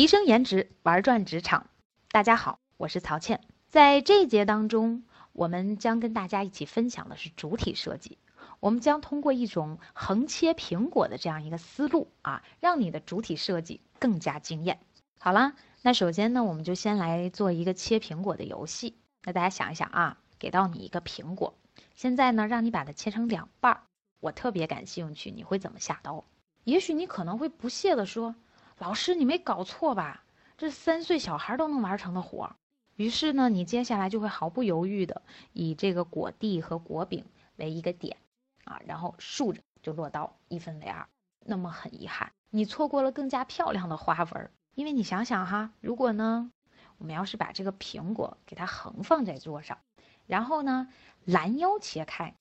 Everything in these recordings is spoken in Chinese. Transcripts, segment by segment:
提升颜值，玩转职场。大家好，我是曹倩。在这一节当中，我们将跟大家一起分享的是主体设计。我们将通过一种横切苹果的这样一个思路啊，让你的主体设计更加惊艳。好了，那首先呢，我们就先来做一个切苹果的游戏。那大家想一想啊，给到你一个苹果，现在呢，让你把它切成两半儿。我特别感兴趣，你会怎么下刀？也许你可能会不屑地说。老师，你没搞错吧？这三岁小孩都能完成的活儿。于是呢，你接下来就会毫不犹豫的以这个果蒂和果饼为一个点，啊，然后竖着就落刀，一分为二。那么很遗憾，你错过了更加漂亮的花纹。因为你想想哈，如果呢，我们要是把这个苹果给它横放在桌上，然后呢拦腰切开，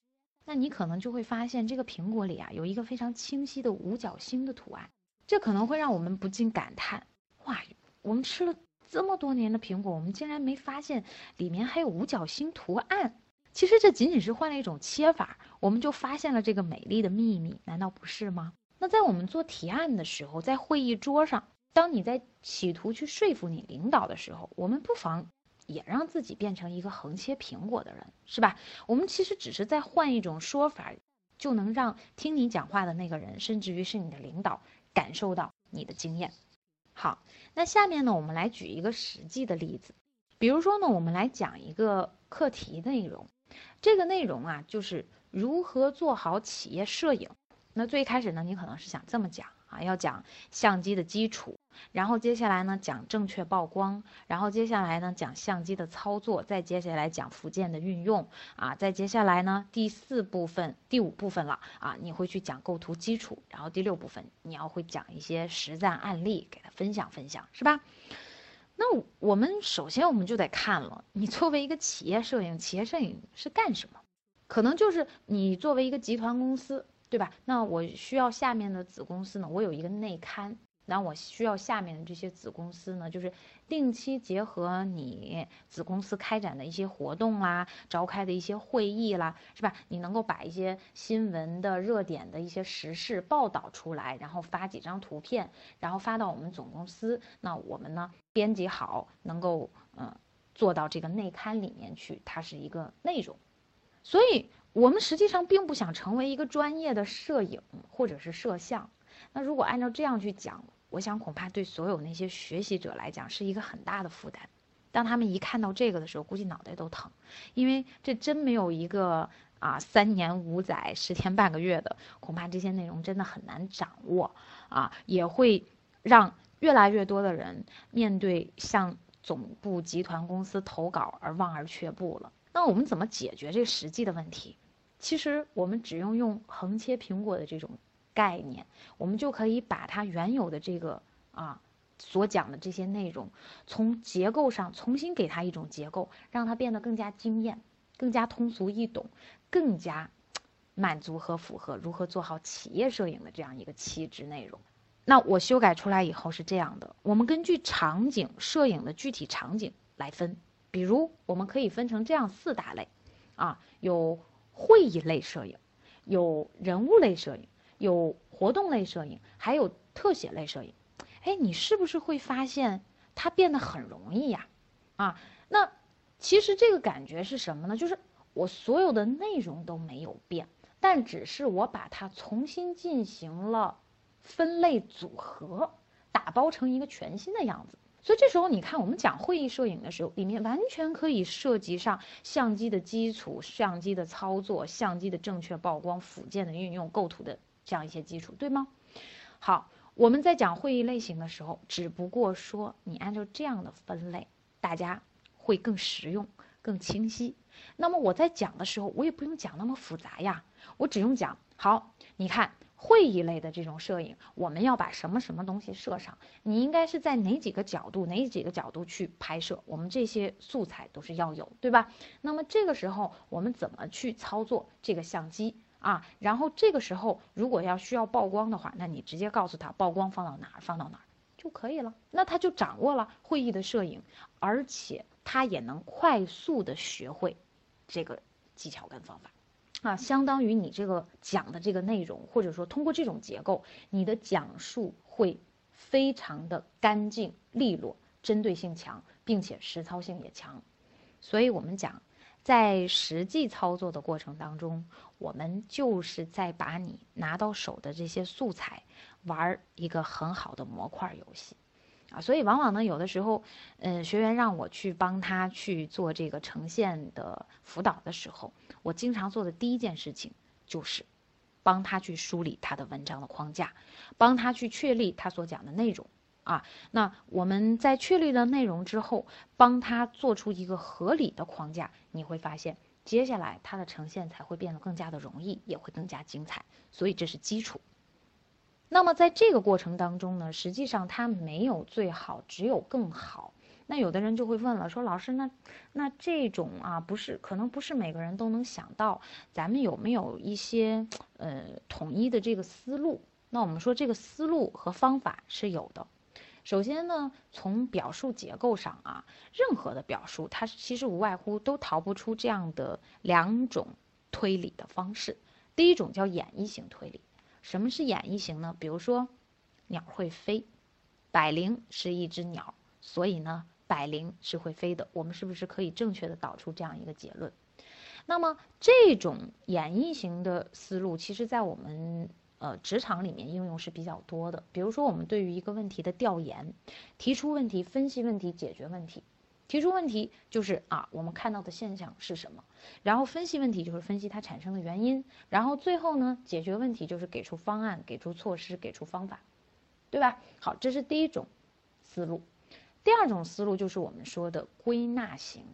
那你可能就会发现这个苹果里啊有一个非常清晰的五角星的图案。这可能会让我们不禁感叹：哇，我们吃了这么多年的苹果，我们竟然没发现里面还有五角星图案。其实这仅仅是换了一种切法，我们就发现了这个美丽的秘密，难道不是吗？那在我们做提案的时候，在会议桌上，当你在企图去说服你领导的时候，我们不妨也让自己变成一个横切苹果的人，是吧？我们其实只是在换一种说法，就能让听你讲话的那个人，甚至于是你的领导。感受到你的经验。好，那下面呢，我们来举一个实际的例子。比如说呢，我们来讲一个课题内容。这个内容啊，就是如何做好企业摄影。那最开始呢，你可能是想这么讲。啊，要讲相机的基础，然后接下来呢讲正确曝光，然后接下来呢讲相机的操作，再接下来讲福建的运用啊，再接下来呢第四部分、第五部分了啊，你会去讲构图基础，然后第六部分你要会讲一些实战案例给他分享分享，是吧？那我们首先我们就得看了，你作为一个企业摄影，企业摄影是干什么？可能就是你作为一个集团公司。对吧？那我需要下面的子公司呢？我有一个内刊，那我需要下面的这些子公司呢，就是定期结合你子公司开展的一些活动啦，召开的一些会议啦，是吧？你能够把一些新闻的热点的一些时事报道出来，然后发几张图片，然后发到我们总公司，那我们呢编辑好，能够嗯做到这个内刊里面去，它是一个内容，所以。我们实际上并不想成为一个专业的摄影或者是摄像。那如果按照这样去讲，我想恐怕对所有那些学习者来讲是一个很大的负担。当他们一看到这个的时候，估计脑袋都疼，因为这真没有一个啊三年五载、十天半个月的，恐怕这些内容真的很难掌握啊，也会让越来越多的人面对向总部集团公司投稿而望而却步了。那我们怎么解决这实际的问题？其实我们只用用横切苹果的这种概念，我们就可以把它原有的这个啊所讲的这些内容，从结构上重新给它一种结构，让它变得更加惊艳、更加通俗易懂、更加满足和符合如何做好企业摄影的这样一个气质内容。那我修改出来以后是这样的：我们根据场景摄影的具体场景来分。比如，我们可以分成这样四大类，啊，有会议类摄影，有人物类摄影，有活动类摄影，还有特写类摄影。哎，你是不是会发现它变得很容易呀？啊，那其实这个感觉是什么呢？就是我所有的内容都没有变，但只是我把它重新进行了分类组合，打包成一个全新的样子。所以这时候你看，我们讲会议摄影的时候，里面完全可以涉及上相机的基础、相机的操作、相机的正确曝光、辅件的运用、构图的这样一些基础，对吗？好，我们在讲会议类型的时候，只不过说你按照这样的分类，大家会更实用、更清晰。那么我在讲的时候，我也不用讲那么复杂呀，我只用讲好，你看。会议类的这种摄影，我们要把什么什么东西摄上？你应该是在哪几个角度、哪几个角度去拍摄？我们这些素材都是要有，对吧？那么这个时候我们怎么去操作这个相机啊？然后这个时候如果要需要曝光的话，那你直接告诉他曝光放到哪儿，放到哪儿就可以了。那他就掌握了会议的摄影，而且他也能快速的学会这个技巧跟方法。啊，相当于你这个讲的这个内容，或者说通过这种结构，你的讲述会非常的干净利落，针对性强，并且实操性也强。所以我们讲，在实际操作的过程当中，我们就是在把你拿到手的这些素材玩一个很好的模块游戏。啊，所以往往呢，有的时候，嗯，学员让我去帮他去做这个呈现的辅导的时候，我经常做的第一件事情就是，帮他去梳理他的文章的框架，帮他去确立他所讲的内容。啊，那我们在确立了内容之后，帮他做出一个合理的框架，你会发现，接下来他的呈现才会变得更加的容易，也会更加精彩。所以这是基础。那么在这个过程当中呢，实际上它没有最好，只有更好。那有的人就会问了，说老师，那那这种啊，不是可能不是每个人都能想到，咱们有没有一些呃统一的这个思路？那我们说这个思路和方法是有的。首先呢，从表述结构上啊，任何的表述它其实无外乎都逃不出这样的两种推理的方式。第一种叫演绎型推理。什么是演绎型呢？比如说，鸟会飞，百灵是一只鸟，所以呢，百灵是会飞的。我们是不是可以正确的导出这样一个结论？那么这种演绎型的思路，其实在我们呃职场里面应用是比较多的。比如说，我们对于一个问题的调研，提出问题、分析问题、解决问题。提出问题就是啊，我们看到的现象是什么？然后分析问题就是分析它产生的原因，然后最后呢，解决问题就是给出方案、给出措施、给出方法，对吧？好，这是第一种思路。第二种思路就是我们说的归纳型。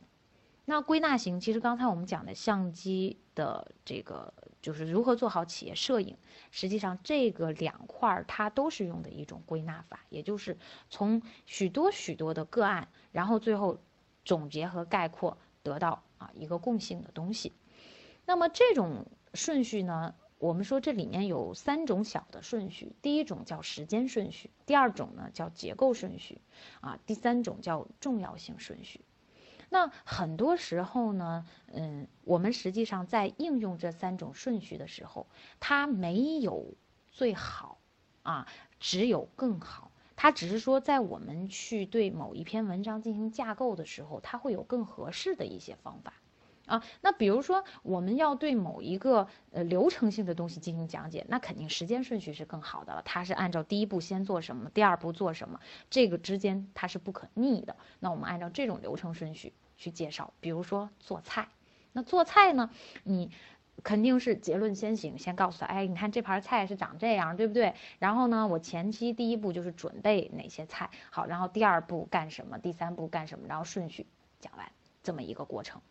那归纳型其实刚才我们讲的相机的这个就是如何做好企业摄影，实际上这个两块儿它都是用的一种归纳法，也就是从许多许多的个案，然后最后总结和概括得到啊一个共性的东西。那么这种顺序呢，我们说这里面有三种小的顺序，第一种叫时间顺序，第二种呢叫结构顺序，啊，第三种叫重要性顺序。那很多时候呢，嗯，我们实际上在应用这三种顺序的时候，它没有最好，啊，只有更好。它只是说，在我们去对某一篇文章进行架构的时候，它会有更合适的一些方法，啊，那比如说我们要对某一个呃流程性的东西进行讲解，那肯定时间顺序是更好的了。它是按照第一步先做什么，第二步做什么，这个之间它是不可逆的。那我们按照这种流程顺序。去介绍，比如说做菜，那做菜呢，你肯定是结论先行，先告诉他，哎，你看这盘菜是长这样，对不对？然后呢，我前期第一步就是准备哪些菜，好，然后第二步干什么，第三步干什么，然后顺序讲完这么一个过程。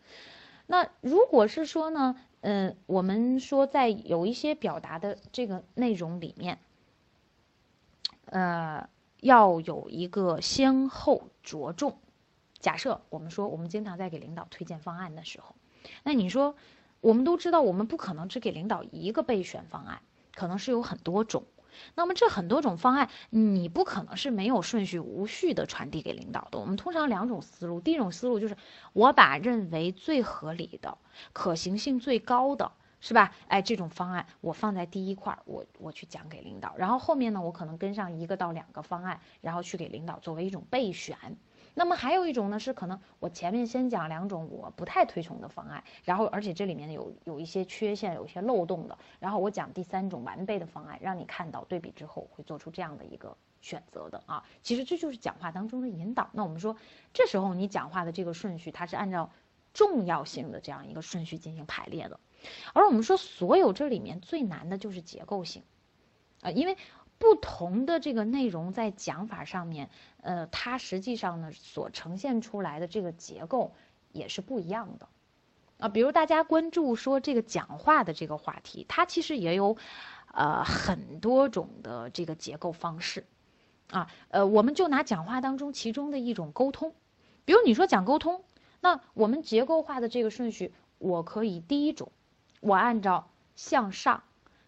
那如果是说呢，嗯，我们说在有一些表达的这个内容里面，呃，要有一个先后着重。假设我们说，我们经常在给领导推荐方案的时候，那你说，我们都知道，我们不可能只给领导一个备选方案，可能是有很多种。那么这很多种方案，你不可能是没有顺序、无序的传递给领导的。我们通常两种思路，第一种思路就是我把认为最合理的、可行性最高的，是吧？哎，这种方案我放在第一块，我我去讲给领导，然后后面呢，我可能跟上一个到两个方案，然后去给领导作为一种备选。那么还有一种呢，是可能我前面先讲两种我不太推崇的方案，然后而且这里面有有一些缺陷、有一些漏洞的，然后我讲第三种完备的方案，让你看到对比之后会做出这样的一个选择的啊。其实这就是讲话当中的引导。那我们说，这时候你讲话的这个顺序，它是按照重要性的这样一个顺序进行排列的，而我们说所有这里面最难的就是结构性，啊，因为。不同的这个内容在讲法上面，呃，它实际上呢所呈现出来的这个结构也是不一样的，啊，比如大家关注说这个讲话的这个话题，它其实也有，呃，很多种的这个结构方式，啊，呃，我们就拿讲话当中其中的一种沟通，比如你说讲沟通，那我们结构化的这个顺序，我可以第一种，我按照向上、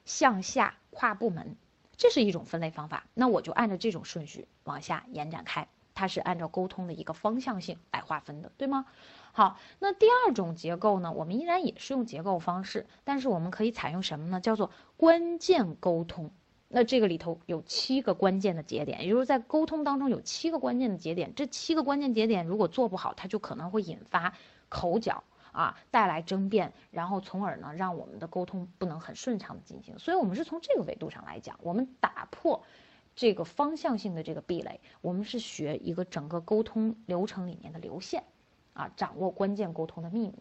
向下跨部门。这是一种分类方法，那我就按照这种顺序往下延展开，它是按照沟通的一个方向性来划分的，对吗？好，那第二种结构呢，我们依然也是用结构方式，但是我们可以采用什么呢？叫做关键沟通那这个里头有七个关键的节点，也就是在沟通当中有七个关键的节点。这七个关键节点如果做不好，它就可能会引发口角啊，带来争辩，然后从而呢让我们的沟通不能很顺畅的进行。所以，我们是从这个维度上来讲，我们打破这个方向性的这个壁垒，我们是学一个整个沟通流程里面的流线，啊，掌握关键沟通的秘密。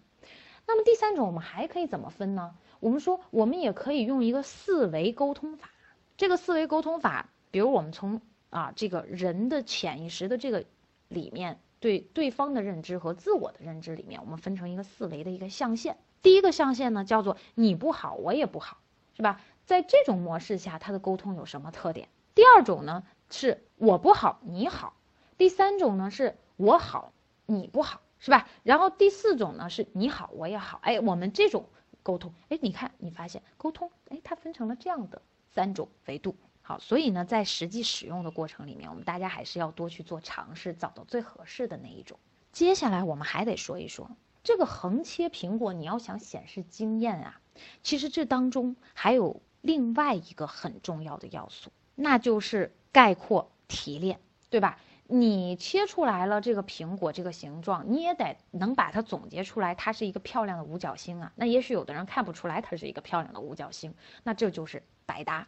那么第三种，我们还可以怎么分呢？我们说，我们也可以用一个四维沟通法。这个四维沟通法，比如我们从啊这个人的潜意识的这个里面，对对方的认知和自我的认知里面，我们分成一个四维的一个象限。第一个象限呢叫做你不好我也不好，是吧？在这种模式下，它的沟通有什么特点？第二种呢是我不好你好，第三种呢是我好你不好，是吧？然后第四种呢是你好我也好，哎，我们这种沟通，哎，你看你发现沟通，哎，它分成了这样的。三种维度，好，所以呢，在实际使用的过程里面，我们大家还是要多去做尝试，找到最合适的那一种。接下来我们还得说一说这个横切苹果，你要想显示经验啊，其实这当中还有另外一个很重要的要素，那就是概括提炼，对吧？你切出来了这个苹果这个形状，你也得能把它总结出来，它是一个漂亮的五角星啊。那也许有的人看不出来它是一个漂亮的五角星，那这就是白搭。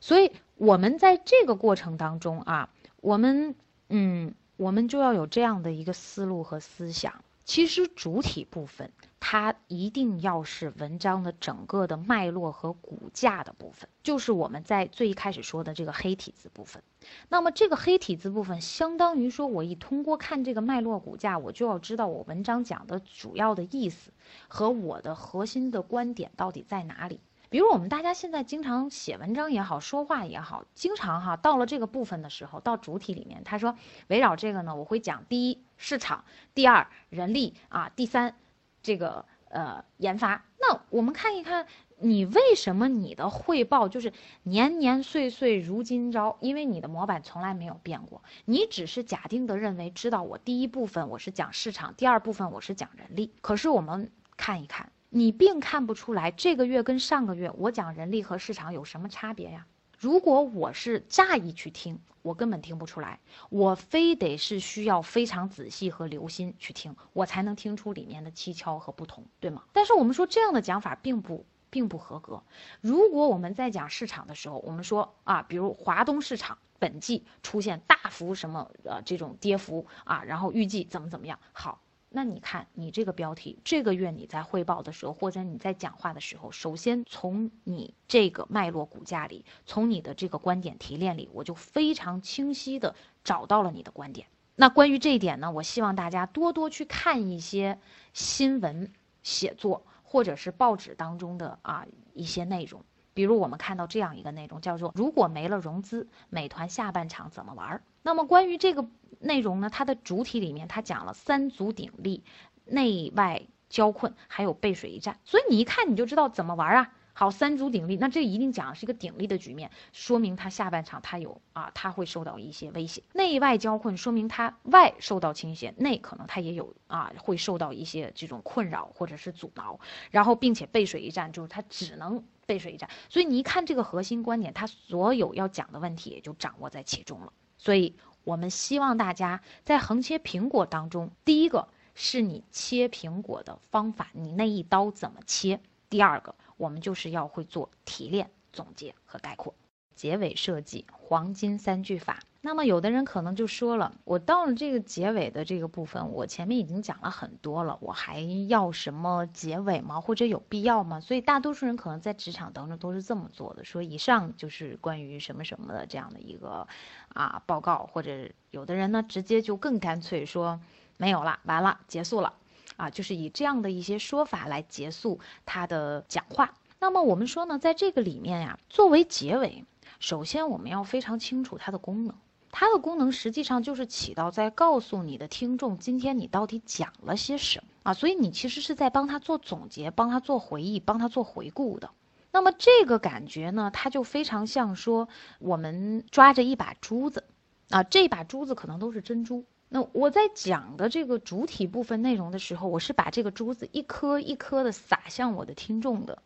所以，我们在这个过程当中啊，我们嗯，我们就要有这样的一个思路和思想。其实主体部分，它一定要是文章的整个的脉络和骨架的部分，就是我们在最一开始说的这个黑体字部分。那么这个黑体字部分，相当于说我一通过看这个脉络骨架，我就要知道我文章讲的主要的意思和我的核心的观点到底在哪里。比如我们大家现在经常写文章也好，说话也好，经常哈到了这个部分的时候，到主体里面，他说围绕这个呢，我会讲第一市场，第二人力啊，第三这个呃研发。那我们看一看，你为什么你的汇报就是年年岁岁如今朝？因为你的模板从来没有变过，你只是假定的认为知道我第一部分我是讲市场，第二部分我是讲人力。可是我们看一看。你并看不出来这个月跟上个月我讲人力和市场有什么差别呀？如果我是乍一去听，我根本听不出来，我非得是需要非常仔细和留心去听，我才能听出里面的蹊跷和不同，对吗？但是我们说这样的讲法并不并不合格。如果我们在讲市场的时候，我们说啊，比如华东市场本季出现大幅什么呃这种跌幅啊，然后预计怎么怎么样，好。那你看，你这个标题，这个月你在汇报的时候，或者你在讲话的时候，首先从你这个脉络骨架里，从你的这个观点提炼里，我就非常清晰的找到了你的观点。那关于这一点呢，我希望大家多多去看一些新闻写作，或者是报纸当中的啊一些内容。比如我们看到这样一个内容，叫做“如果没了融资，美团下半场怎么玩？”那么关于这个。内容呢？它的主体里面，它讲了三足鼎立、内外交困，还有背水一战。所以你一看你就知道怎么玩啊。好，三足鼎立，那这一定讲的是一个鼎立的局面，说明它下半场它有啊，它会受到一些威胁。内外交困，说明它外受到倾斜，内可能它也有啊，会受到一些这种困扰或者是阻挠。然后，并且背水一战，就是它只能背水一战。所以你一看这个核心观点，它所有要讲的问题也就掌握在其中了。所以。我们希望大家在横切苹果当中，第一个是你切苹果的方法，你那一刀怎么切；第二个，我们就是要会做提炼、总结和概括。结尾设计黄金三句法。那么有的人可能就说了，我到了这个结尾的这个部分，我前面已经讲了很多了，我还要什么结尾吗？或者有必要吗？所以大多数人可能在职场当中都是这么做的，说以上就是关于什么什么的这样的一个啊报告，或者有的人呢直接就更干脆说没有了，完了，结束了，啊，就是以这样的一些说法来结束他的讲话。那么我们说呢，在这个里面呀，作为结尾。首先，我们要非常清楚它的功能。它的功能实际上就是起到在告诉你的听众，今天你到底讲了些什么啊？所以你其实是在帮他做总结，帮他做回忆，帮他做回顾的。那么这个感觉呢，它就非常像说我们抓着一把珠子，啊，这把珠子可能都是珍珠。那我在讲的这个主体部分内容的时候，我是把这个珠子一颗一颗的撒向我的听众的，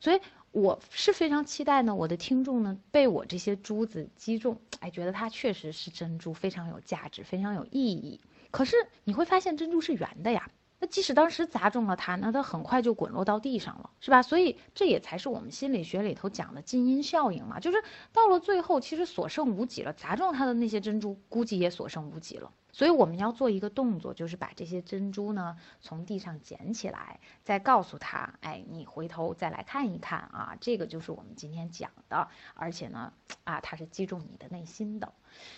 所以。我是非常期待呢，我的听众呢被我这些珠子击中，哎，觉得它确实是珍珠，非常有价值，非常有意义。可是你会发现珍珠是圆的呀。那即使当时砸中了它，那它很快就滚落到地上了，是吧？所以这也才是我们心理学里头讲的近因效应嘛，就是到了最后，其实所剩无几了，砸中它的那些珍珠估计也所剩无几了。所以我们要做一个动作，就是把这些珍珠呢从地上捡起来，再告诉他，哎，你回头再来看一看啊，这个就是我们今天讲的，而且呢，啊，它是击中你的内心的。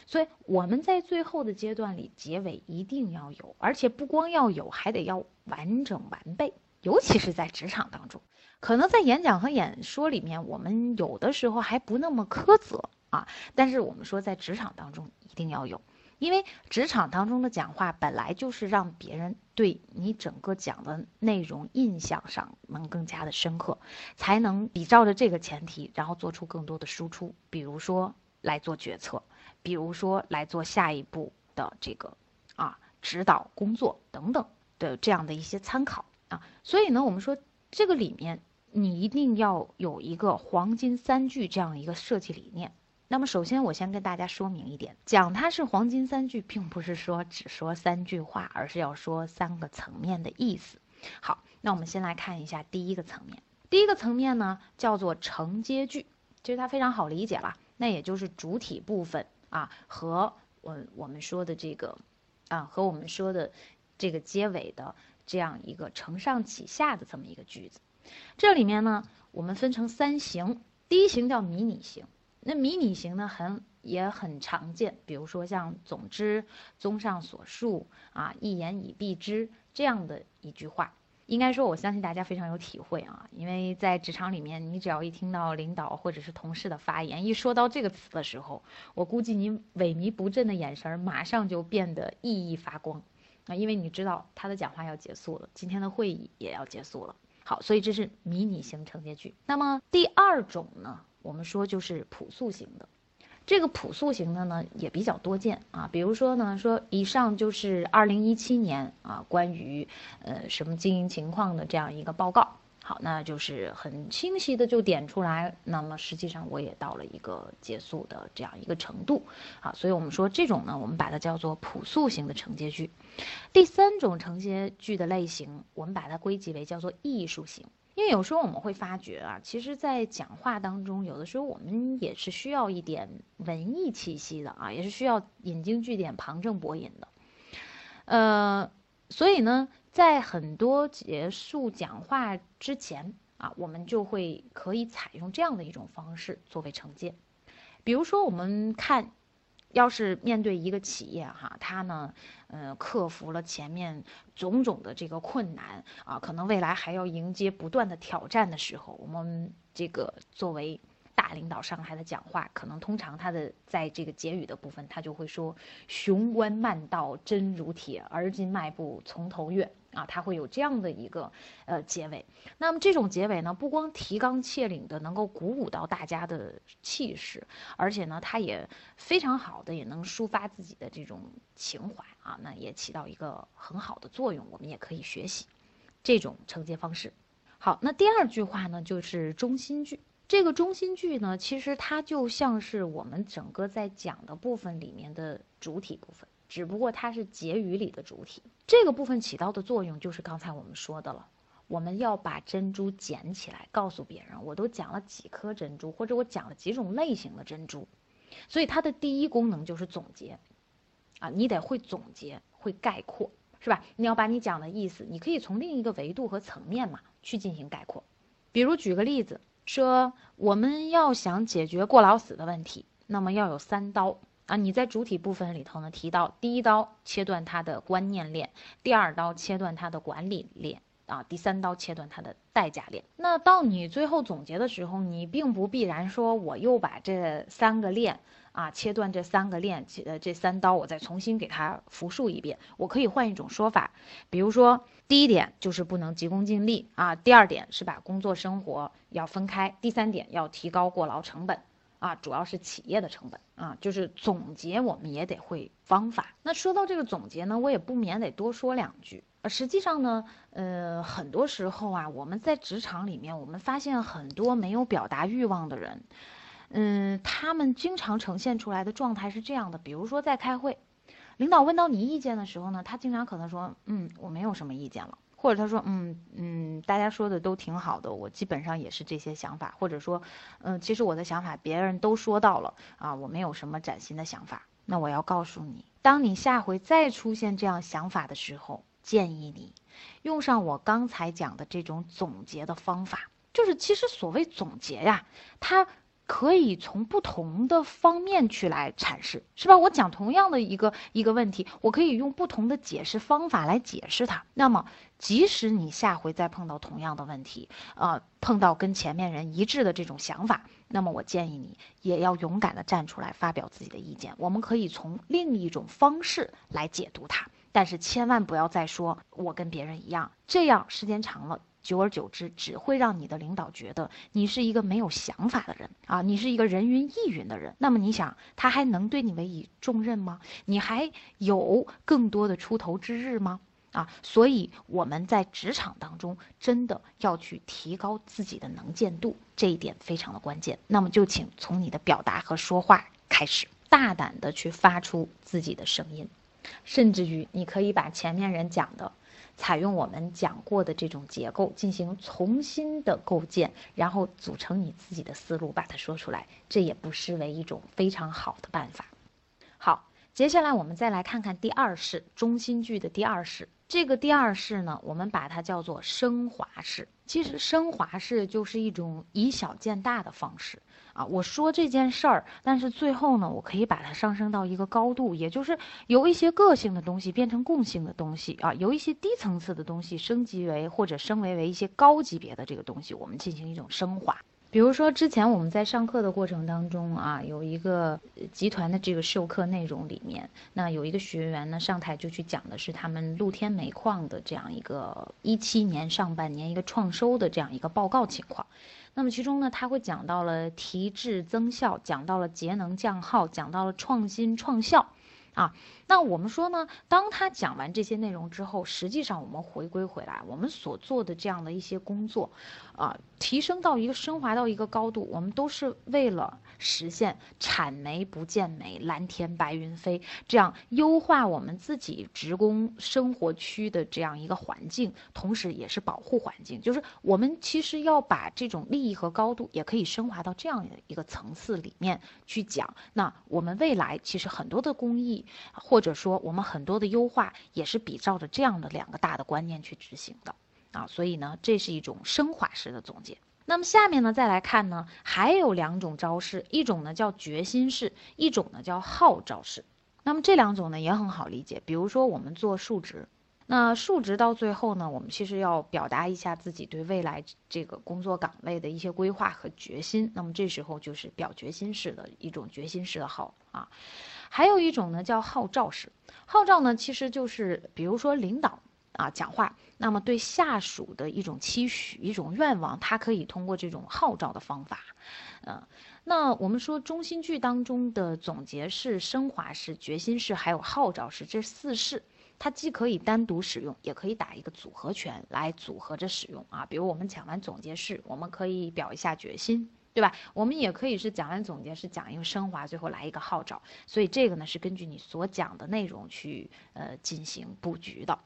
所以我们在最后的阶段里，结尾一定要有，而且不光要有，还得要完整完备。尤其是在职场当中，可能在演讲和演说里面，我们有的时候还不那么苛责啊，但是我们说在职场当中一定要有。因为职场当中的讲话本来就是让别人对你整个讲的内容印象上能更加的深刻，才能比照着这个前提，然后做出更多的输出。比如说来做决策，比如说来做下一步的这个啊指导工作等等的这样的一些参考啊。所以呢，我们说这个里面你一定要有一个黄金三句这样一个设计理念。那么，首先我先跟大家说明一点，讲它是黄金三句，并不是说只说三句话，而是要说三个层面的意思。好，那我们先来看一下第一个层面。第一个层面呢，叫做承接句，其实它非常好理解了，那也就是主体部分啊和我我们说的这个啊和我们说的这个结尾的这样一个承上启下的这么一个句子。这里面呢，我们分成三型，第一型叫迷你型。那迷你型呢，很也很常见，比如说像“总之，综上所述啊，一言以蔽之”这样的一句话，应该说，我相信大家非常有体会啊，因为在职场里面，你只要一听到领导或者是同事的发言，一说到这个词的时候，我估计你萎靡不振的眼神马上就变得熠熠发光啊，因为你知道他的讲话要结束了，今天的会议也要结束了。好，所以这是迷你型承接句。那么第二种呢？我们说就是朴素型的，这个朴素型的呢也比较多见啊。比如说呢，说以上就是二零一七年啊关于呃什么经营情况的这样一个报告。好，那就是很清晰的就点出来。那么实际上我也到了一个结束的这样一个程度啊。所以我们说这种呢，我们把它叫做朴素型的承接句。第三种承接句的类型，我们把它归集为叫做艺术型。因为有时候我们会发觉啊，其实，在讲话当中，有的时候我们也是需要一点文艺气息的啊，也是需要引经据典、旁证博引的。呃，所以呢，在很多结束讲话之前啊，我们就会可以采用这样的一种方式作为惩戒。比如说，我们看。要是面对一个企业哈，它呢，呃，克服了前面种种的这个困难啊，可能未来还要迎接不断的挑战的时候，我们这个作为大领导上台的讲话，可能通常他的在这个结语的部分，他就会说：“雄关漫道真如铁，而今迈步从头越。”啊，它会有这样的一个呃结尾。那么这种结尾呢，不光提纲挈领的能够鼓舞到大家的气势，而且呢，它也非常好的也能抒发自己的这种情怀啊，那也起到一个很好的作用。我们也可以学习这种承接方式。好，那第二句话呢，就是中心句。这个中心句呢，其实它就像是我们整个在讲的部分里面的主体部分。只不过它是结语里的主体，这个部分起到的作用就是刚才我们说的了。我们要把珍珠捡起来，告诉别人我都讲了几颗珍珠，或者我讲了几种类型的珍珠。所以它的第一功能就是总结，啊，你得会总结，会概括，是吧？你要把你讲的意思，你可以从另一个维度和层面嘛去进行概括。比如举个例子，说我们要想解决过劳死的问题，那么要有三刀。啊，你在主体部分里头呢提到，第一刀切断他的观念链，第二刀切断他的管理链，啊，第三刀切断他的代价链。那到你最后总结的时候，你并不必然说我又把这三个链啊切断这三个链，呃这三刀我再重新给它复述一遍。我可以换一种说法，比如说第一点就是不能急功近利啊，第二点是把工作生活要分开，第三点要提高过劳成本。啊，主要是企业的成本啊，就是总结我们也得会方法。那说到这个总结呢，我也不免得多说两句。呃，实际上呢，呃，很多时候啊，我们在职场里面，我们发现很多没有表达欲望的人，嗯，他们经常呈现出来的状态是这样的。比如说在开会，领导问到你意见的时候呢，他经常可能说，嗯，我没有什么意见了。或者他说，嗯嗯，大家说的都挺好的，我基本上也是这些想法。或者说，嗯，其实我的想法别人都说到了啊，我没有什么崭新的想法。那我要告诉你，当你下回再出现这样想法的时候，建议你用上我刚才讲的这种总结的方法。就是其实所谓总结呀，它。可以从不同的方面去来阐释，是吧？我讲同样的一个一个问题，我可以用不同的解释方法来解释它。那么，即使你下回再碰到同样的问题，呃，碰到跟前面人一致的这种想法，那么我建议你也要勇敢的站出来发表自己的意见。我们可以从另一种方式来解读它，但是千万不要再说我跟别人一样，这样时间长了。久而久之，只会让你的领导觉得你是一个没有想法的人啊，你是一个人云亦云的人。那么你想，他还能对你委以重任吗？你还有更多的出头之日吗？啊，所以我们在职场当中真的要去提高自己的能见度，这一点非常的关键。那么就请从你的表达和说话开始，大胆的去发出自己的声音，甚至于你可以把前面人讲的。采用我们讲过的这种结构进行重新的构建，然后组成你自己的思路，把它说出来，这也不失为一种非常好的办法。好，接下来我们再来看看第二式中心句的第二式。这个第二式呢，我们把它叫做升华式。其实升华式就是一种以小见大的方式。啊，我说这件事儿，但是最后呢，我可以把它上升到一个高度，也就是由一些个性的东西变成共性的东西啊，由一些低层次的东西升级为或者升为为一些高级别的这个东西，我们进行一种升华。比如说之前我们在上课的过程当中啊，有一个集团的这个授课内容里面，那有一个学员呢上台就去讲的是他们露天煤矿的这样一个一七年上半年一个创收的这样一个报告情况。那么其中呢，他会讲到了提质增效，讲到了节能降耗，讲到了创新创效，啊，那我们说呢，当他讲完这些内容之后，实际上我们回归回来，我们所做的这样的一些工作，啊，提升到一个升华到一个高度，我们都是为了。实现产煤不见煤，蓝天白云飞，这样优化我们自己职工生活区的这样一个环境，同时也是保护环境。就是我们其实要把这种利益和高度，也可以升华到这样的一个层次里面去讲。那我们未来其实很多的公益，或者说我们很多的优化，也是比照着这样的两个大的观念去执行的啊。所以呢，这是一种升华式的总结。那么下面呢，再来看呢，还有两种招式，一种呢叫决心式，一种呢叫号召式。那么这两种呢也很好理解，比如说我们做数值，那数值到最后呢，我们其实要表达一下自己对未来这个工作岗位的一些规划和决心。那么这时候就是表决心式的一种决心式的号啊。还有一种呢叫号召式，号召呢其实就是比如说领导。啊，讲话，那么对下属的一种期许、一种愿望，他可以通过这种号召的方法，嗯，那我们说中心句当中的总结式、升华式、决心式，还有号召式这四式，它既可以单独使用，也可以打一个组合拳来组合着使用啊。比如我们讲完总结式，我们可以表一下决心，对吧？我们也可以是讲完总结是讲一个升华，最后来一个号召。所以这个呢是根据你所讲的内容去呃进行布局的。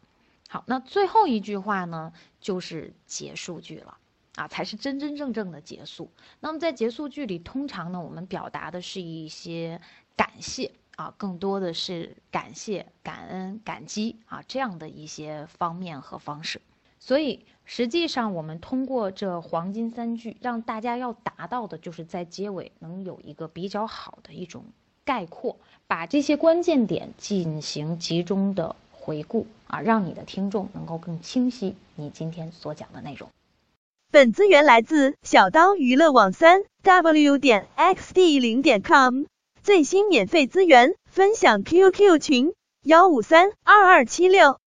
好，那最后一句话呢，就是结束句了，啊，才是真真正正的结束。那么在结束句里，通常呢，我们表达的是一些感谢啊，更多的是感谢、感恩、感激啊这样的一些方面和方式。所以实际上，我们通过这黄金三句，让大家要达到的就是在结尾能有一个比较好的一种概括，把这些关键点进行集中的。回顾啊，让你的听众能够更清晰你今天所讲的内容。本资源来自小刀娱乐网三 w 点 xd 零点 com 最新免费资源分享 QQ 群幺五三二二七六。